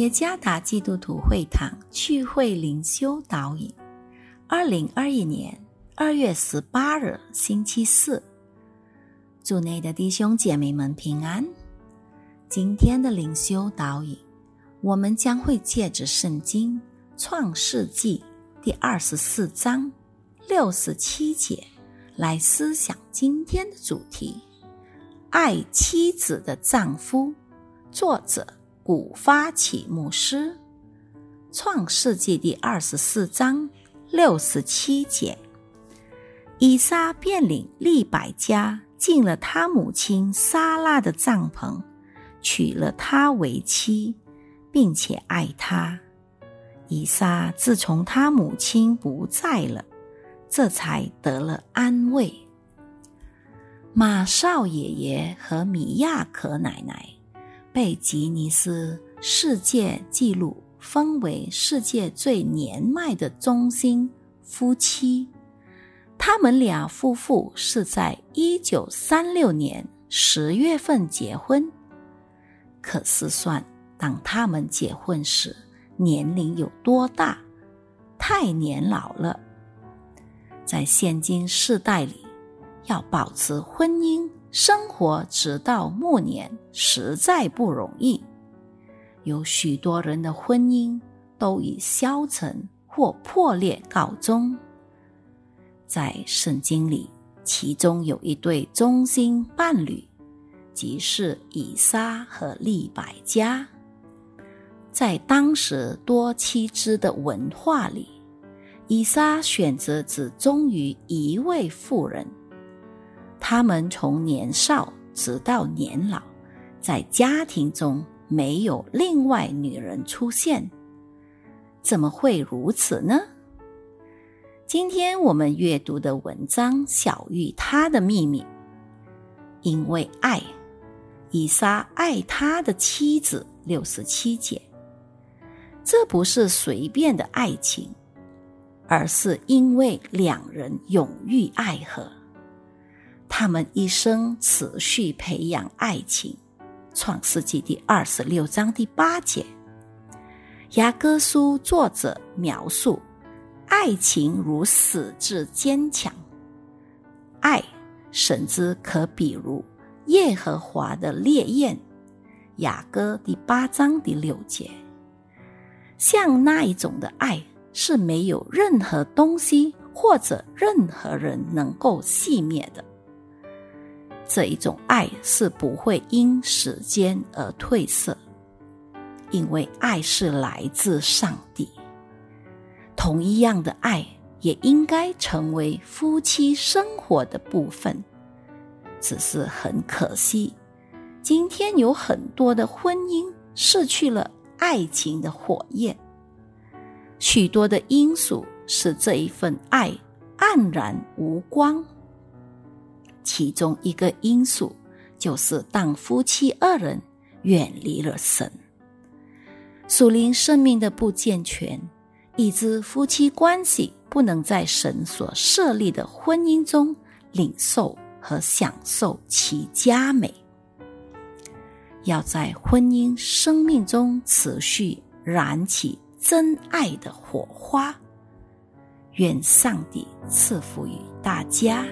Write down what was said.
耶加达基督徒会堂聚会灵修导引，二零二一年二月十八日星期四，主内的弟兄姐妹们平安。今天的灵修导引，我们将会借着圣经创世纪第二十四章六十七节来思想今天的主题：爱妻子的丈夫。作者。古发起牧师，《创世纪》第二十四章六十七节，以撒便领利百家进了他母亲撒拉的帐篷，娶了她为妻，并且爱她。以撒自从他母亲不在了，这才得了安慰。马少爷爷和米亚可奶奶。被吉尼斯世界纪录封为世界最年迈的中心夫妻。他们俩夫妇是在一九三六年十月份结婚，可是算当他们结婚时年龄有多大？太年老了。在现今世代里，要保持婚姻。生活直到暮年实在不容易，有许多人的婚姻都以消沉或破裂告终。在圣经里，其中有一对忠心伴侣，即是以撒和利百加。在当时多妻制的文化里，以撒选择只忠于一位妇人。他们从年少直到年老，在家庭中没有另外女人出现，怎么会如此呢？今天我们阅读的文章小玉他的秘密，因为爱，以撒爱他的妻子六十七节，这不是随便的爱情，而是因为两人永浴爱河。他们一生持续培养爱情，《创世纪》第二十六章第八节，雅各书作者描述爱情如死之坚强，爱甚至可比如耶和华的烈焰，《雅歌》第八章第六节，像那一种的爱是没有任何东西或者任何人能够熄灭的。这一种爱是不会因时间而褪色，因为爱是来自上帝。同一样的爱也应该成为夫妻生活的部分。只是很可惜，今天有很多的婚姻失去了爱情的火焰，许多的因素使这一份爱黯然无光。其中一个因素就是，当夫妻二人远离了神，属灵生命的不健全，以致夫妻关系不能在神所设立的婚姻中领受和享受其佳美。要在婚姻生命中持续燃起真爱的火花。愿上帝赐福于大家。